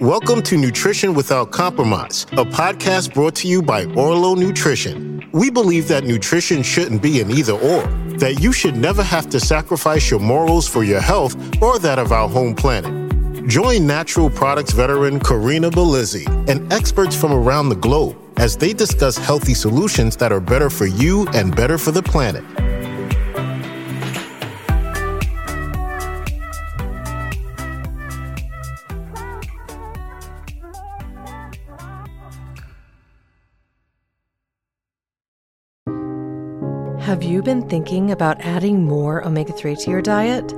Welcome to Nutrition Without Compromise, a podcast brought to you by Orlo Nutrition. We believe that nutrition shouldn't be an either or, that you should never have to sacrifice your morals for your health or that of our home planet. Join natural products veteran Karina Belizzi and experts from around the globe as they discuss healthy solutions that are better for you and better for the planet. You been thinking about adding more omega 3 to your diet?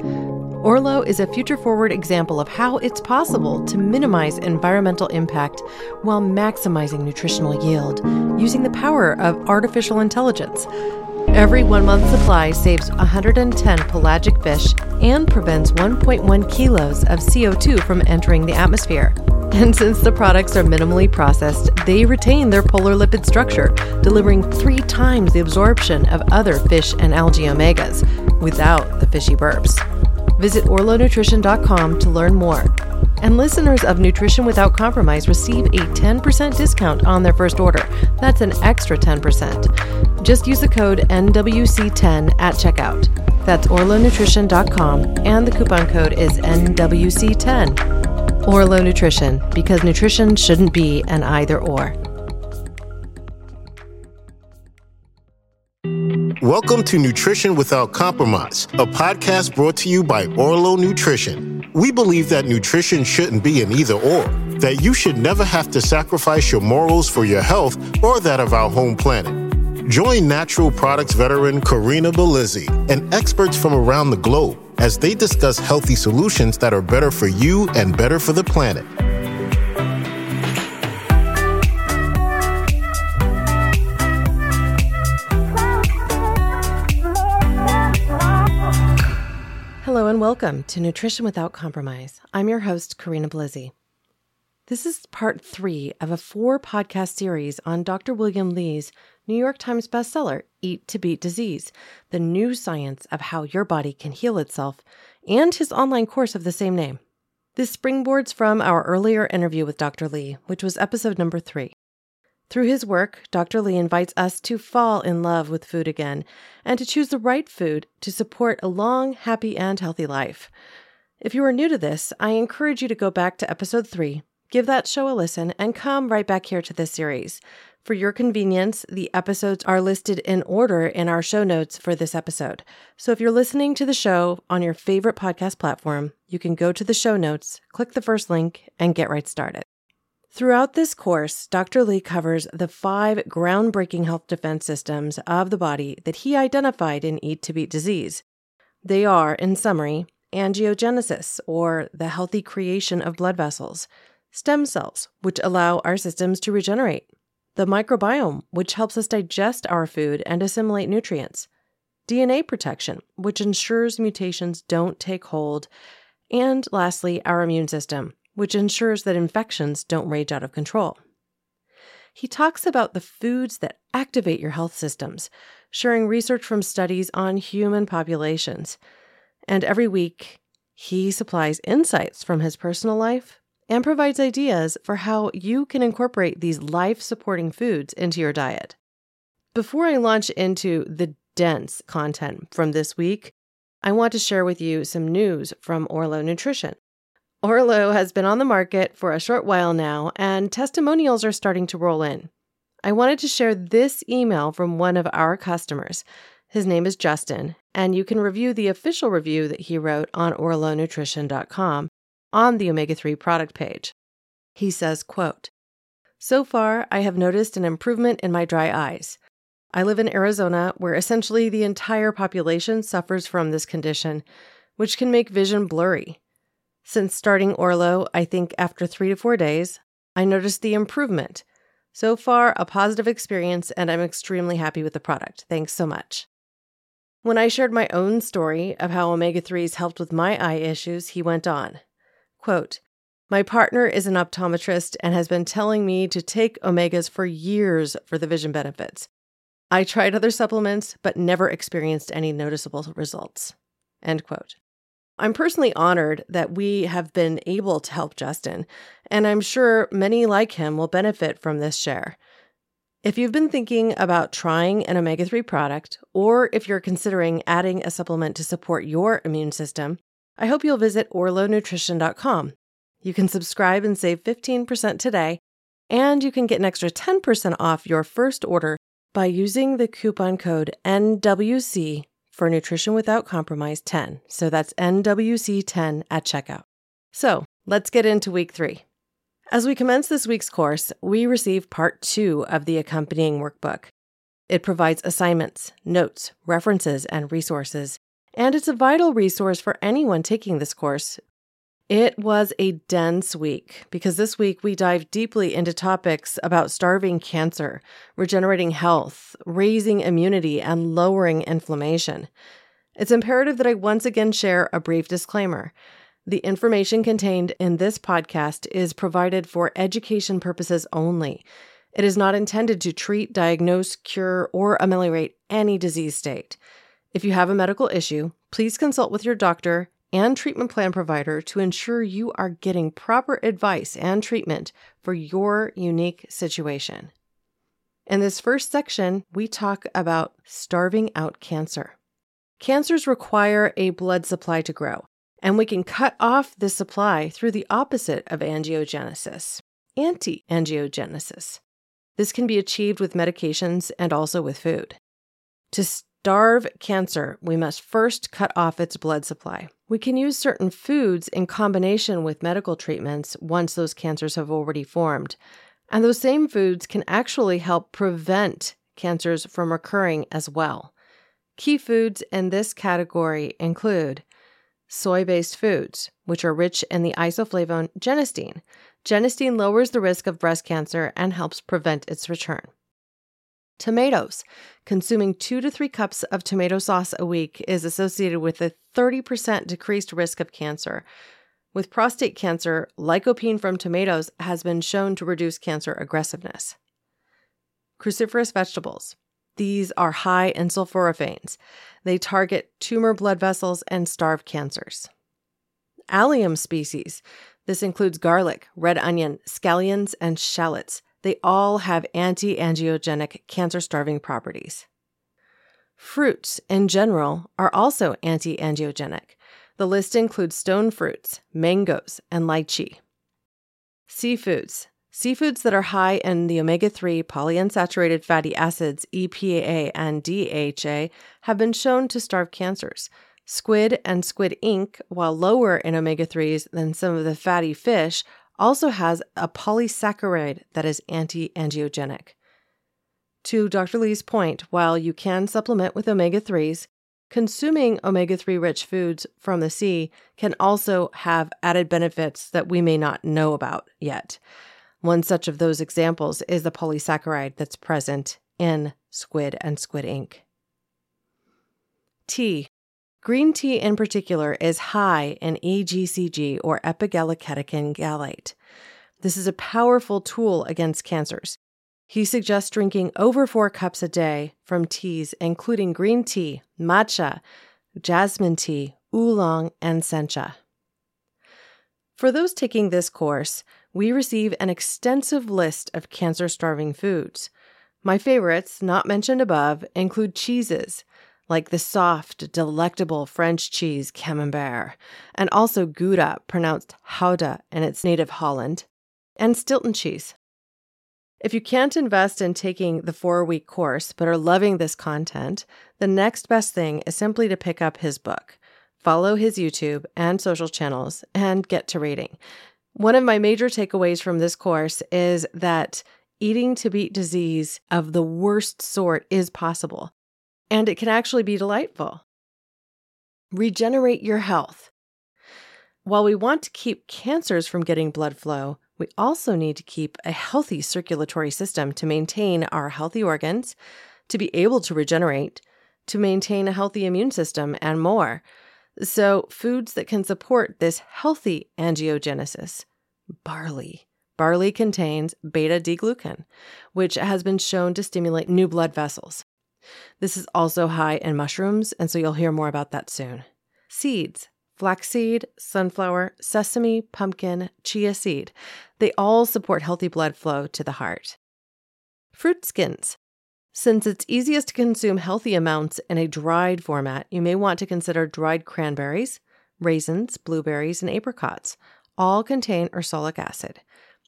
Orlo is a future forward example of how it's possible to minimize environmental impact while maximizing nutritional yield using the power of artificial intelligence. Every one month supply saves 110 pelagic fish and prevents 1.1 kilos of CO2 from entering the atmosphere. And since the products are minimally processed, they retain their polar lipid structure, delivering three times the absorption of other fish and algae omegas without the fishy burps. Visit orlonutrition.com to learn more. And listeners of Nutrition Without Compromise receive a 10% discount on their first order. That's an extra 10%. Just use the code NWC10 at checkout. That's orlonutrition.com, and the coupon code is NWC10. Orlo Nutrition, because nutrition shouldn't be an either or. Welcome to Nutrition Without Compromise, a podcast brought to you by Orlo Nutrition. We believe that nutrition shouldn't be an either or, that you should never have to sacrifice your morals for your health or that of our home planet. Join natural products veteran Karina Belizzi and experts from around the globe as they discuss healthy solutions that are better for you and better for the planet. Hello and welcome to Nutrition Without Compromise. I'm your host, Karina Belizzi. This is part three of a four podcast series on Dr. William Li's New York Times bestseller, Eat to Beat Disease The New Science of How Your Body Can Heal Itself, and his online course of the same name. This springboards from our earlier interview with Dr. Li, which was episode number three. Through his work, Dr. Li invites us to fall in love with food again and to choose the right food to support a long, happy, and healthy life. If you are new to this, I encourage you to go back to episode three, give that show a listen, and come right back here to this series. For your convenience, the episodes are listed in order in our show notes for this episode. So if you're listening to the show on your favorite podcast platform, you can go to the show notes, click the first link, and get right started. Throughout this course, Dr. Li covers the five groundbreaking health defense systems of the body that he identified in Eat to Beat disease. They are, in summary, angiogenesis, or the healthy creation of blood vessels, stem cells, which allow our systems to regenerate, the microbiome, which helps us digest our food and assimilate nutrients, DNA protection, which ensures mutations don't take hold, and lastly, our immune system, which ensures that infections don't rage out of control. He talks about the foods that activate your health systems, sharing research from studies on human populations. And every week, he supplies insights from his personal life and provides ideas for how you can incorporate these life supporting foods into your diet. Before I launch into the dense content from this week, I want to share with you some news from Orlo Nutrition. Orlo has been on the market for a short while now, and testimonials are starting to roll in. I wanted to share this email from one of our customers. His name is Justin, and you can review the official review that he wrote on orlonutrition.com on the omega-3 product page. He says, quote, So far, I have noticed an improvement in my dry eyes. I live in Arizona, where essentially the entire population suffers from this condition, which can make vision blurry. Since starting Orlo, I think after three to four days, I noticed the improvement. So far, a positive experience, and I'm extremely happy with the product. Thanks so much. When I shared my own story of how omega 3s helped with my eye issues, he went on. Quote, my partner is an optometrist and has been telling me to take omegas for years for the vision benefits. I tried other supplements, but never experienced any noticeable results. End quote. I'm personally honored that we have been able to help Justin, and I'm sure many like him will benefit from this share. If you've been thinking about trying an omega 3 product, or if you're considering adding a supplement to support your immune system, I hope you'll visit orlonutrition.com. You can subscribe and save 15% today, and you can get an extra 10% off your first order by using the coupon code NWC for Nutrition Without Compromise 10. So that's NWC10 at checkout. So let's get into week three. As we commence this week's course, we receive part two of the accompanying workbook. It provides assignments, notes, references, and resources, and it's a vital resource for anyone taking this course. It was a dense week because this week we dive deeply into topics about starving cancer, regenerating health, raising immunity, and lowering inflammation. It's imperative that I once again share a brief disclaimer. The information contained in this podcast is provided for education purposes only. It is not intended to treat, diagnose, cure, or ameliorate any disease state. If you have a medical issue, please consult with your doctor and treatment plan provider to ensure you are getting proper advice and treatment for your unique situation. In this first section, we talk about starving out cancer. Cancers require a blood supply to grow. And we can cut off this supply through the opposite of angiogenesis anti angiogenesis. This can be achieved with medications and also with food. To starve cancer, we must first cut off its blood supply. We can use certain foods in combination with medical treatments once those cancers have already formed. And those same foods can actually help prevent cancers from recurring as well. Key foods in this category include soy based foods, which are rich in the isoflavone genistein. Genistein lowers the risk of breast cancer and helps prevent its return. Tomatoes. Consuming two to three cups of tomato sauce a week is associated with a 30% decreased risk of cancer. With prostate cancer, lycopene from tomatoes has been shown to reduce cancer aggressiveness. Cruciferous vegetables. These are high in sulforaphanes. They target tumor blood vessels and starve cancers. Allium species. This includes garlic, red onion, scallions, and shallots. They all have anti angiogenic cancer starving properties. Fruits, in general, are also anti angiogenic. The list includes stone fruits, mangoes, and lychee. Seafoods. Seafoods that are high in the omega 3 polyunsaturated fatty acids, EPA and DHA, have been shown to starve cancers. Squid and squid ink, while lower in omega 3s than some of the fatty fish, also has a polysaccharide that is anti angiogenic. To Dr. Li's point, while you can supplement with omega 3s, consuming omega 3 rich foods from the sea can also have added benefits that we may not know about yet. One such of those examples is the polysaccharide that's present in squid and squid ink. Tea. Green tea in particular is high in EGCG or epigallocatechin gallate. This is a powerful tool against cancers. He suggests drinking over four cups a day from teas, including green tea, matcha, jasmine tea, oolong, and sencha. For those taking this course, we receive an extensive list of cancer starving foods. My favorites, not mentioned above, include cheeses, like the soft, delectable French cheese Camembert, and also Gouda, pronounced Gouda in its native Holland, and Stilton cheese. If you can't invest in taking the four week course but are loving this content, the next best thing is simply to pick up his book, follow his YouTube and social channels, and get to reading. One of my major takeaways from this course is that eating to beat disease of the worst sort is possible, and it can actually be delightful. Regenerate your health. While we want to keep cancers from getting blood flow, we also need to keep a healthy circulatory system to maintain our healthy organs, to be able to regenerate, to maintain a healthy immune system, and more. So, foods that can support this healthy angiogenesis barley. Barley contains beta D glucan, which has been shown to stimulate new blood vessels. This is also high in mushrooms, and so you'll hear more about that soon. Seeds. flaxseed, sunflower, sesame, pumpkin, chia seed. They all support healthy blood flow to the heart. Fruit skins. Since it's easiest to consume healthy amounts in a dried format, you may want to consider dried cranberries, raisins, blueberries, and apricots. All contain ursolic acid.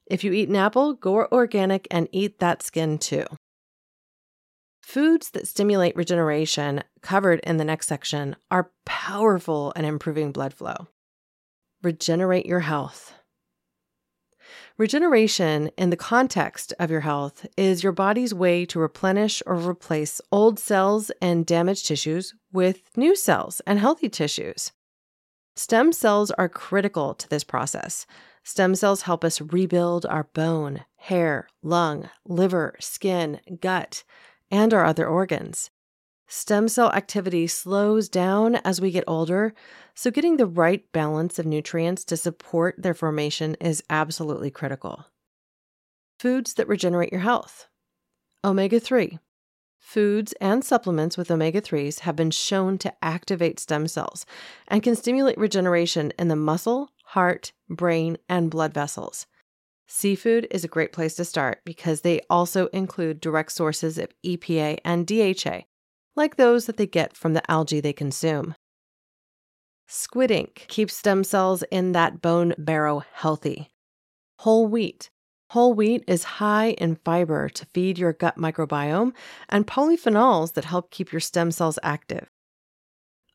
If you eat an apple, go organic and eat that skin too. Foods that stimulate regeneration, covered in the next section, are powerful in improving blood flow. Regenerate your health. Regeneration, in the context of your health, is your body's way to replenish or replace old cells and damaged tissues with new cells and healthy tissues. Stem cells are critical to this process. Stem cells help us rebuild our bone, hair, lung, liver, skin, gut, and our other organs. Stem cell activity slows down as we get older, so getting the right balance of nutrients to support their formation is absolutely critical. Foods that regenerate your health omega 3. Foods and supplements with omega 3s have been shown to activate stem cells and can stimulate regeneration in the muscle, heart, brain, and blood vessels. Seafood is a great place to start because they also include direct sources of EPA and DHA, like those that they get from the algae they consume. Squid ink keeps stem cells in that bone marrow healthy. Whole wheat. Whole wheat is high in fiber to feed your gut microbiome and polyphenols that help keep your stem cells active.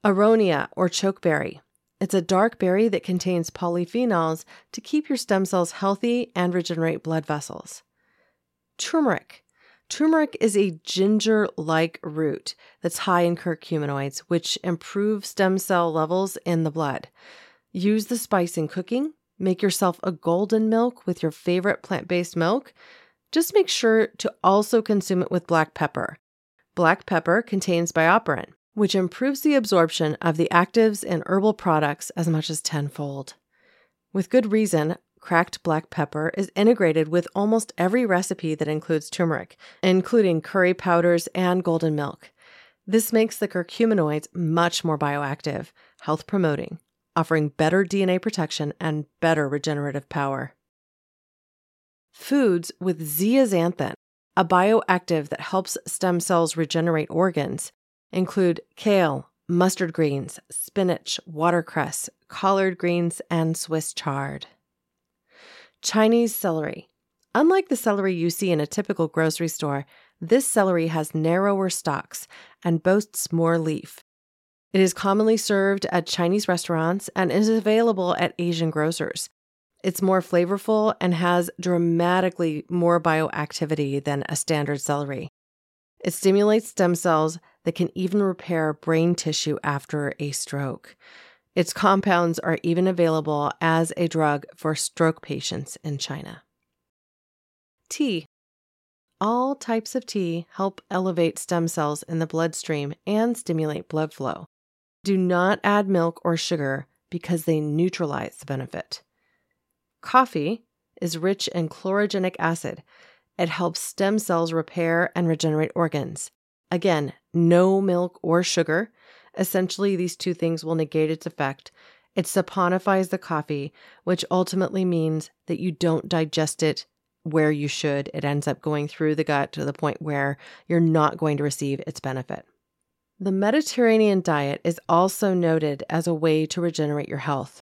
Aronia or chokeberry. It's a dark berry that contains polyphenols to keep your stem cells healthy and regenerate blood vessels. Turmeric. Turmeric is a ginger like root that's high in curcuminoids, which improve stem cell levels in the blood. Use the spice in cooking. Make yourself a golden milk with your favorite plant based milk. Just make sure to also consume it with black pepper. Black pepper contains BioPerine, which improves the absorption of the actives in herbal products as much as tenfold. With good reason, cracked black pepper is integrated with almost every recipe that includes turmeric, including curry powders and golden milk. This makes the curcuminoids much more bioactive, health promoting, offering better DNA protection and better regenerative power. Foods with zeaxanthin, a bioactive that helps stem cells regenerate organs, include kale, mustard greens, spinach, watercress, collard greens, and Swiss chard. Chinese celery. Unlike the celery you see in a typical grocery store, this celery has narrower stalks and boasts more leaf. It is commonly served at Chinese restaurants and is available at Asian grocers. It's more flavorful and has dramatically more bioactivity than a standard celery. It stimulates stem cells that can even repair brain tissue after a stroke. Its compounds are even available as a drug for stroke patients in China. Tea. All types of tea help elevate stem cells in the bloodstream and stimulate blood flow. Do not add milk or sugar because they neutralize the benefit. Coffee is rich in chlorogenic acid. It helps stem cells repair and regenerate organs. Again, no milk or sugar Essentially, these two things will negate its effect. It saponifies the coffee, which ultimately means that you don't digest it where you should. It ends up going through the gut to the point where you're not going to receive its benefit. The Mediterranean diet is also noted as a way to regenerate your health.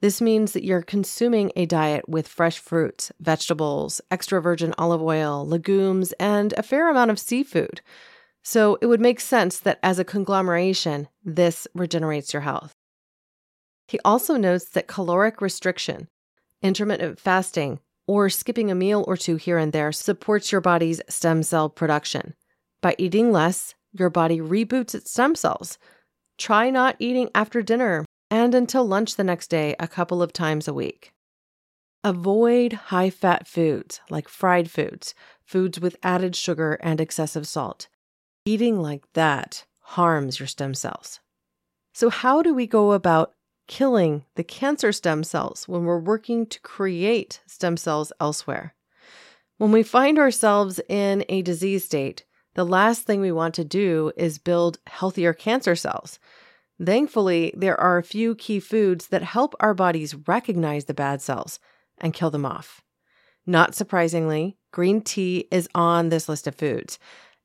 This means that you're consuming a diet with fresh fruits, vegetables, extra virgin olive oil, legumes, and a fair amount of seafood. So it would make sense that as a conglomeration, this regenerates your health. He also notes that caloric restriction, intermittent fasting, or skipping a meal or two here and there supports your body's stem cell production. By eating less, your body reboots its stem cells. Try not eating after dinner and until lunch the next day a couple of times a week. Avoid high fat foods like fried foods, foods with added sugar and excessive salt. Eating like that harms your stem cells. So, how do we go about killing the cancer stem cells when we're working to create stem cells elsewhere? When we find ourselves in a disease state, the last thing we want to do is build healthier cancer cells. Thankfully, there are a few key foods that help our bodies recognize the bad cells and kill them off. Not surprisingly, green tea is on this list of foods.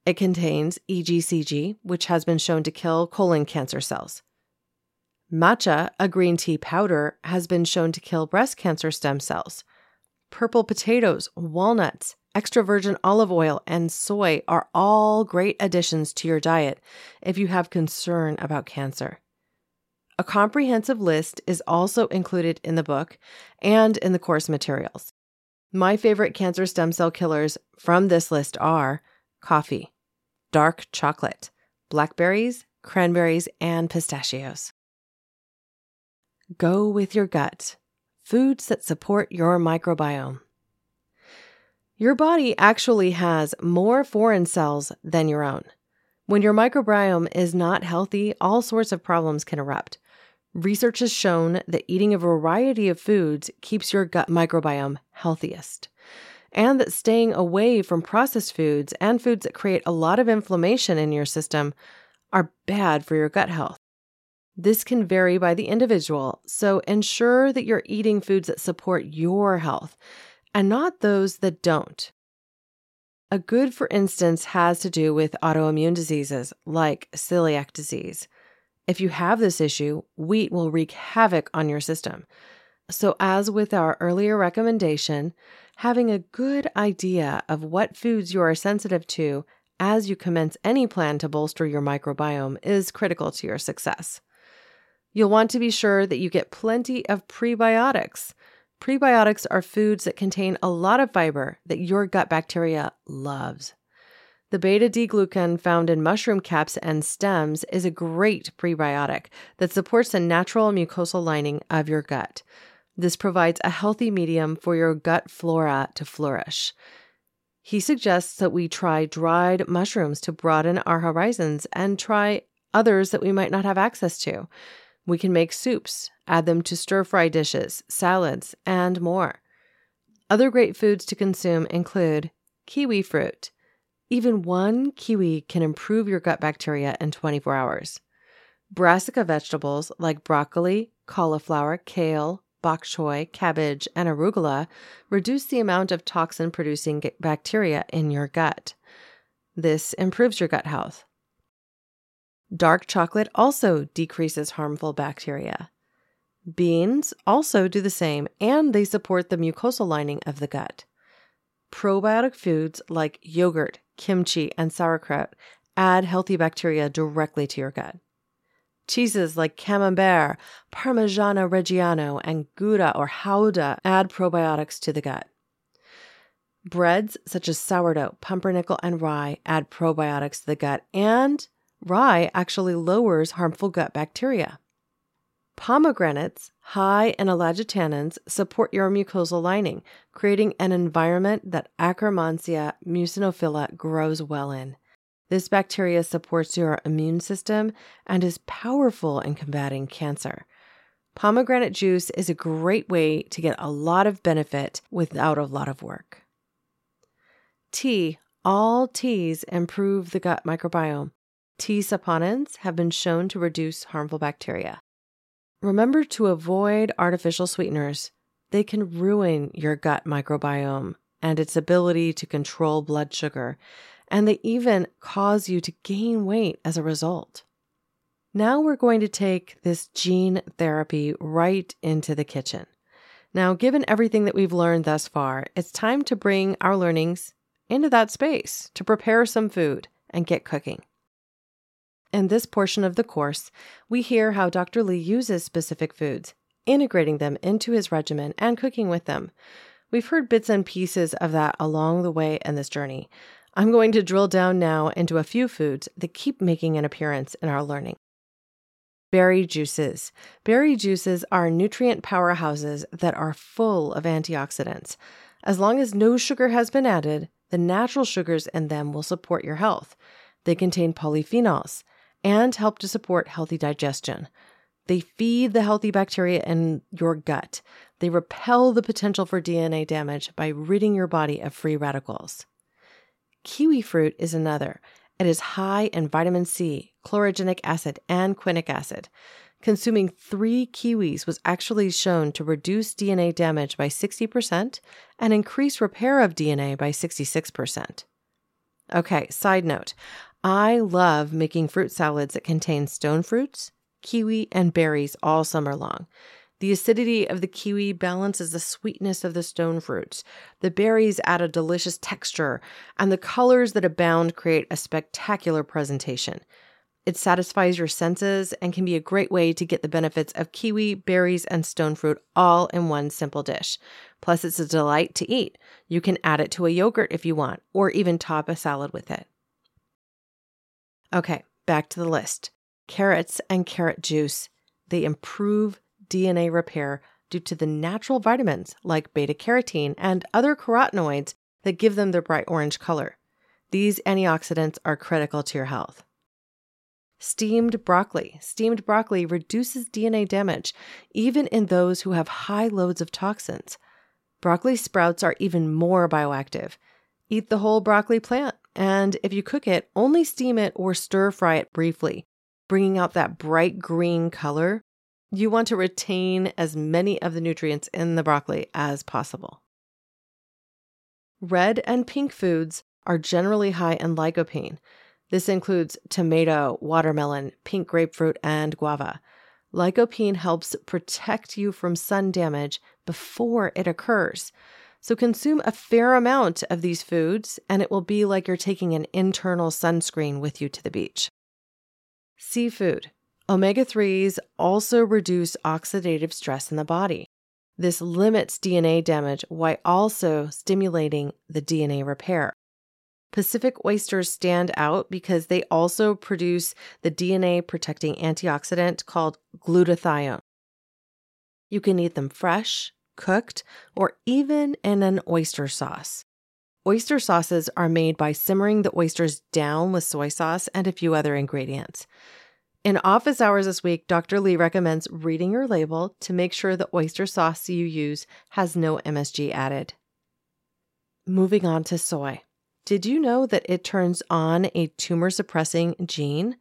It contains EGCG, which has been shown to kill colon cancer cells. Matcha, a green tea powder, has been shown to kill breast cancer stem cells. Purple potatoes, walnuts, extra virgin olive oil, and soy are all great additions to your diet if you have concern about cancer. A comprehensive list is also included in the book and in the course materials. My favorite cancer stem cell killers from this list are coffee, dark chocolate, blackberries, cranberries, and pistachios. Go with your gut. Foods that support your microbiome. Your body actually has more foreign cells than your own. When your microbiome is not healthy, all sorts of problems can erupt. Research has shown that eating a variety of foods keeps your gut microbiome healthiest, and that staying away from processed foods and foods that create a lot of inflammation in your system are bad for your gut health. This can vary by the individual, so ensure that you're eating foods that support your health and not those that don't. A good, for instance, has to do with autoimmune diseases like celiac disease. If you have this issue, wheat will wreak havoc on your system. So, as with our earlier recommendation, having a good idea of what foods you are sensitive to as you commence any plan to bolster your microbiome is critical to your success. You'll want to be sure that you get plenty of prebiotics. Prebiotics are foods that contain a lot of fiber that your gut bacteria loves. The beta D glucan found in mushroom caps and stems is a great prebiotic that supports the natural mucosal lining of your gut. This provides a healthy medium for your gut flora to flourish. He suggests that we try dried mushrooms to broaden our horizons and try others that we might not have access to. We can make soups, add them to stir fry dishes, salads, and more. Other great foods to consume include kiwi fruit, even one kiwi can improve your gut bacteria in 24 hours. Brassica vegetables like broccoli, cauliflower, kale, bok choy, cabbage, and arugula reduce the amount of toxin producing bacteria in your gut. This improves your gut health. Dark chocolate also decreases harmful bacteria. Beans also do the same, and they support the mucosal lining of the gut. Probiotic foods like yogurt, kimchi, and sauerkraut add healthy bacteria directly to your gut. Cheeses like Camembert, Parmigiano Reggiano, and Gouda or Gouda add probiotics to the gut. Breads such as sourdough, pumpernickel, and rye add probiotics to the gut, and rye actually lowers harmful gut bacteria. Pomegranates, high in ellagitannins, support your mucosal lining, creating an environment that Akkermansia muciniphila grows well in. This bacteria supports your immune system and is powerful in combating cancer. Pomegranate juice is a great way to get a lot of benefit without a lot of work. Tea. All teas improve the gut microbiome. Tea saponins have been shown to reduce harmful bacteria. Remember to avoid artificial sweeteners. They can ruin your gut microbiome and its ability to control blood sugar, and they even cause you to gain weight as a result. Now we're going to take this gene therapy right into the kitchen. Now, given everything that we've learned thus far, it's time to bring our learnings into that space to prepare some food and get cooking. In this portion of the course, we hear how Dr. Li uses specific foods, integrating them into his regimen and cooking with them. We've heard bits and pieces of that along the way in this journey. I'm going to drill down now into a few foods that keep making an appearance in our learning. Berry juices. Berry juices are nutrient powerhouses that are full of antioxidants. As long as no sugar has been added, the natural sugars in them will support your health. They contain polyphenols, and help to support healthy digestion. They feed the healthy bacteria in your gut. They repel the potential for DNA damage by ridding your body of free radicals. Kiwi fruit is another, It is high in vitamin C, chlorogenic acid, and quinic acid. Consuming three kiwis was actually shown to reduce DNA damage by 60% and increase repair of DNA by 66%. Okay, side note I love making fruit salads that contain stone fruits, kiwi, and berries all summer long. The acidity of the kiwi balances the sweetness of the stone fruits. The berries add a delicious texture, and the colors that abound create a spectacular presentation. It satisfies your senses and can be a great way to get the benefits of kiwi, berries, and stone fruit all in one simple dish. Plus, it's a delight to eat. You can add it to a yogurt if you want, or even top a salad with it. Okay, back to the list carrots and carrot juice. They improve DNA repair due to the natural vitamins like beta carotene and other carotenoids that give them their bright orange color. These antioxidants are critical to your health. Steamed broccoli. Steamed broccoli reduces DNA damage, even in those who have high loads of toxins. Broccoli sprouts are even more bioactive. Eat the whole broccoli plant, and if you cook it, only steam it or stir fry it briefly, bringing out that bright green color you want to retain as many of the nutrients in the broccoli as possible. Red and pink foods are generally high in lycopene. This includes tomato, watermelon, pink grapefruit, and guava. Lycopene helps protect you from sun damage before it occurs. So consume a fair amount of these foods, and it will be like you're taking an internal sunscreen with you to the beach. Seafood. Omega 3s also reduce oxidative stress in the body. This limits DNA damage while also stimulating the DNA repair. Pacific oysters stand out because they also produce the DNA protecting antioxidant called glutathione. You can eat them fresh, cooked, or even in an oyster sauce. Oyster sauces are made by simmering the oysters down with soy sauce and a few other ingredients. In office hours this week, Dr. Li recommends reading your label to make sure the oyster sauce you use has no MSG added. Moving on to soy. Did you know that it turns on a tumor suppressing gene?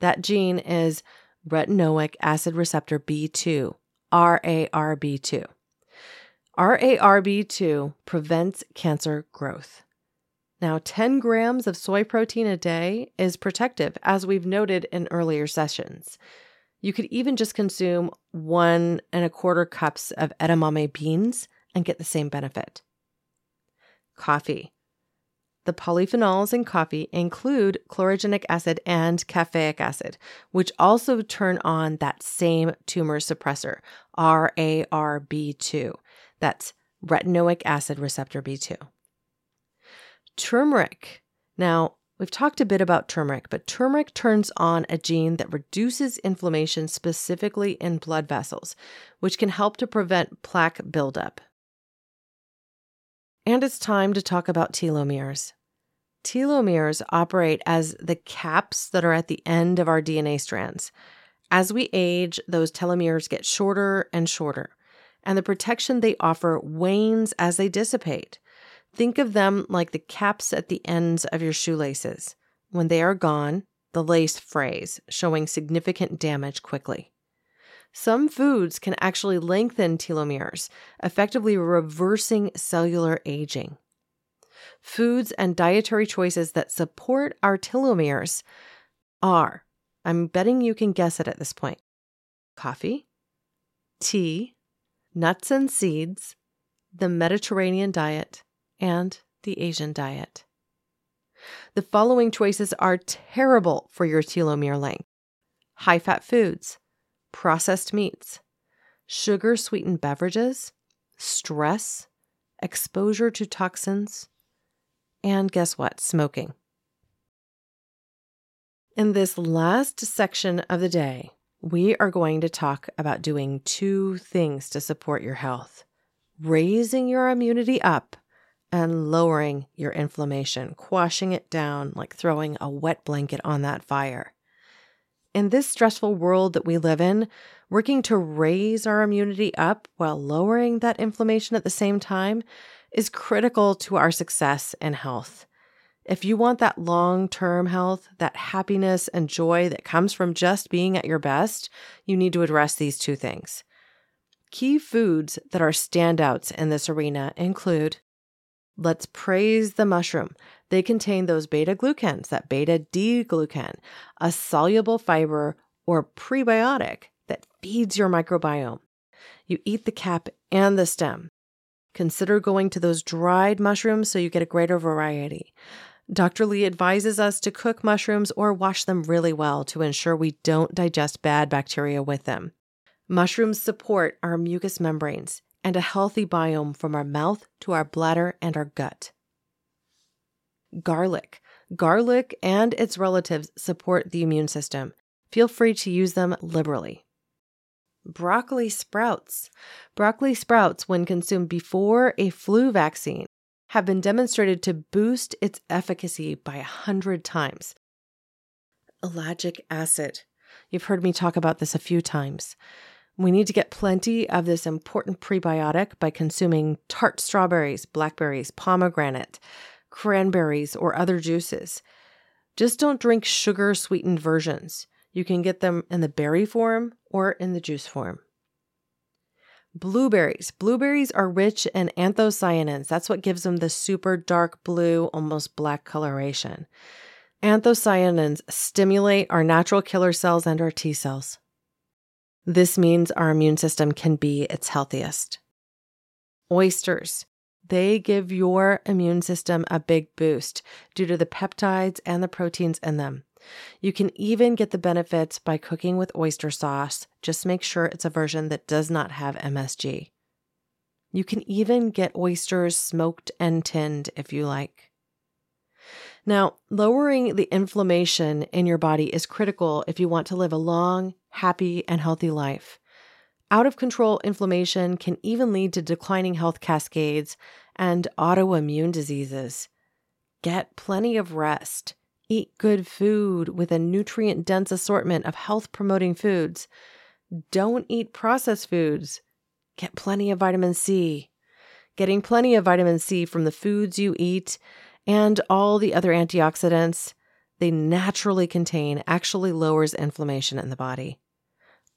That gene is retinoic acid receptor B2, RARB2. RARB2 prevents cancer growth. Now, 10 grams of soy protein a day is protective, as we've noted in earlier sessions. You could even just consume one and a quarter cups of edamame beans and get the same benefit. Coffee. The polyphenols in coffee include chlorogenic acid and caffeic acid, which also turn on that same tumor suppressor, RARB2. That's retinoic acid receptor B2. Turmeric. Now, we've talked a bit about turmeric, but turmeric turns on a gene that reduces inflammation specifically in blood vessels, which can help to prevent plaque buildup. And it's time to talk about telomeres. Telomeres operate as the caps that are at the end of our DNA strands. As we age, those telomeres get shorter and shorter, and the protection they offer wanes as they dissipate. Think of them like the caps at the ends of your shoelaces. When they are gone, the lace frays, showing significant damage quickly. Some foods can actually lengthen telomeres, effectively reversing cellular aging. Foods and dietary choices that support our telomeres are, I'm betting you can guess it at this point coffee, tea, nuts and seeds, the Mediterranean diet, and the Asian diet. The following choices are terrible for your telomere length high fat foods, processed meats, sugar sweetened beverages, stress, exposure to toxins, and guess what? Smoking. In this last section of the day, we are going to talk about doing two things to support your health raising your immunity up and lowering your inflammation, quashing it down like throwing a wet blanket on that fire. In this stressful world that we live in, working to raise our immunity up while lowering that inflammation at the same time is critical to our success and health. If you want that long term health, that happiness and joy that comes from just being at your best, you need to address these two things. Key foods that are standouts in this arena include let's praise the mushroom. They contain those beta glucans, that beta D glucan, a soluble fiber or prebiotic that feeds your microbiome. You eat the cap and the stem. Consider going to those dried mushrooms so you get a greater variety. Dr. Li advises us to cook mushrooms or wash them really well to ensure we don't digest bad bacteria with them. Mushrooms support our mucous membranes and a healthy biome from our mouth to our bladder and our gut. Garlic. Garlic and its relatives support the immune system. Feel free to use them liberally. Broccoli sprouts. Broccoli sprouts, when consumed before a flu vaccine, have been demonstrated to boost its efficacy by a hundred times. Ellagic acid. You've heard me talk about this a few times. We need to get plenty of this important prebiotic by consuming tart strawberries, blackberries, pomegranate, cranberries, or other juices. Just don't drink sugar sweetened versions. You can get them in the berry form or in the juice form. Blueberries. Blueberries are rich in anthocyanins. That's what gives them the super dark blue, almost black coloration. Anthocyanins stimulate our natural killer cells and our T cells. This means our immune system can be its healthiest. Oysters. They give your immune system a big boost due to the peptides and the proteins in them. You can even get the benefits by cooking with oyster sauce. Just make sure it's a version that does not have MSG. You can even get oysters smoked and tinned if you like. Now, lowering the inflammation in your body is critical if you want to live a long, happy, and healthy life. Out of control inflammation can even lead to declining health cascades and autoimmune diseases. Get plenty of rest. Eat good food with a nutrient dense assortment of health promoting foods. Don't eat processed foods. Get plenty of vitamin C. Getting plenty of vitamin C from the foods you eat and all the other antioxidants they naturally contain actually lowers inflammation in the body.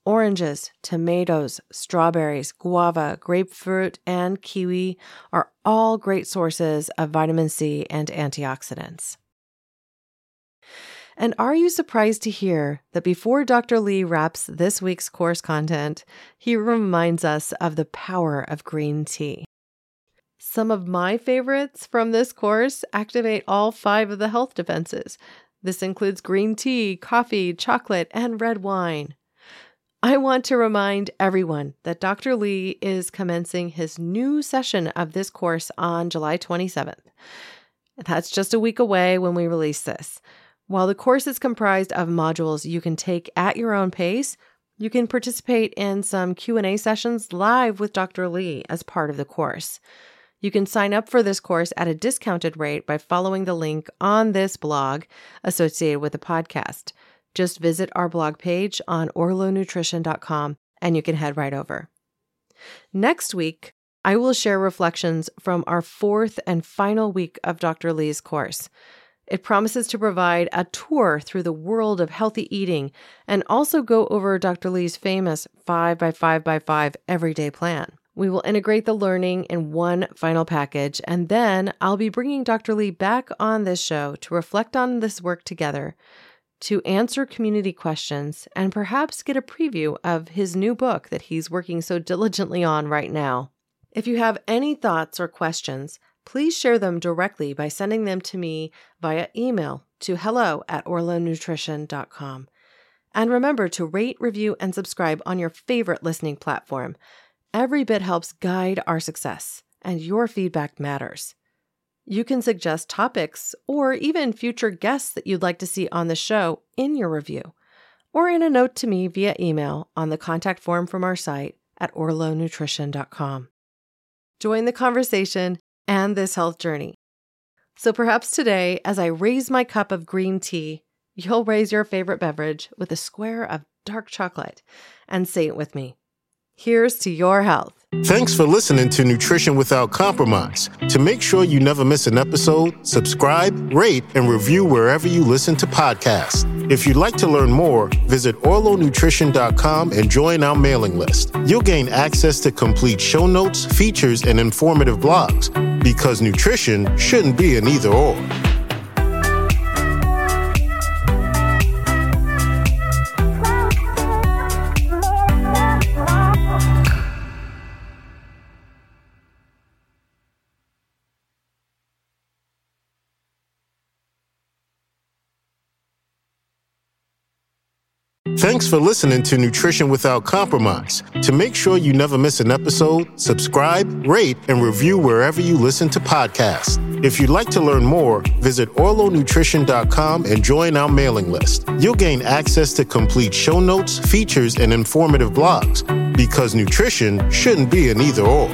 Oranges, tomatoes, strawberries, guava, grapefruit, and kiwi are all great sources of vitamin C and antioxidants. And are you surprised to hear that before Dr. Li wraps this week's course content, he reminds us of the power of green tea? Some of my favorites from this course activate all five of the health defenses. This includes green tea, coffee, chocolate, and red wine. I want to remind everyone that Dr. Li is commencing his new session of this course on July 27th. That's just a week away when we release this. While the course is comprised of modules you can take at your own pace, you can participate in some Q&A sessions live with Dr. Li as part of the course. You can sign up for this course at a discounted rate by following the link on this blog associated with the podcast. Just visit our blog page on orlonutrition.com and you can head right over. Next week, I will share reflections from our fourth and final week of Dr. Li's course. It promises to provide a tour through the world of healthy eating and also go over Dr. Li's famous 5 by 5 by 5 everyday plan. We will integrate the learning in one final package, and then I'll be bringing Dr. Li back on this show to reflect on this work together, to answer community questions, and perhaps get a preview of his new book that he's working so diligently on right now. If you have any thoughts or questions, please share them directly by sending them to me via email to hello at orlonutrition.com. And remember to rate, review, and subscribe on your favorite listening platform. Every bit helps guide our success, and your feedback matters. You can suggest topics or even future guests that you'd like to see on the show in your review, or in a note to me via email on the contact form from our site at orlonutrition.com. Join the conversation and this health journey. So perhaps today, as I raise my cup of green tea, you'll raise your favorite beverage with a square of dark chocolate and say it with me. Here's to your health. Thanks for listening to Nutrition Without Compromise. To make sure you never miss an episode, subscribe, rate, and review wherever you listen to podcasts. If you'd like to learn more, visit orlonutrition.com and join our mailing list. You'll gain access to complete show notes, features, and informative blogs because nutrition shouldn't be an either or. Thanks for listening to Nutrition Without Compromise. To make sure you never miss an episode, subscribe, rate, and review wherever you listen to podcasts. If you'd like to learn more, visit orlonutrition.com and join our mailing list. You'll gain access to complete show notes, features, and informative blogs because nutrition shouldn't be an either or.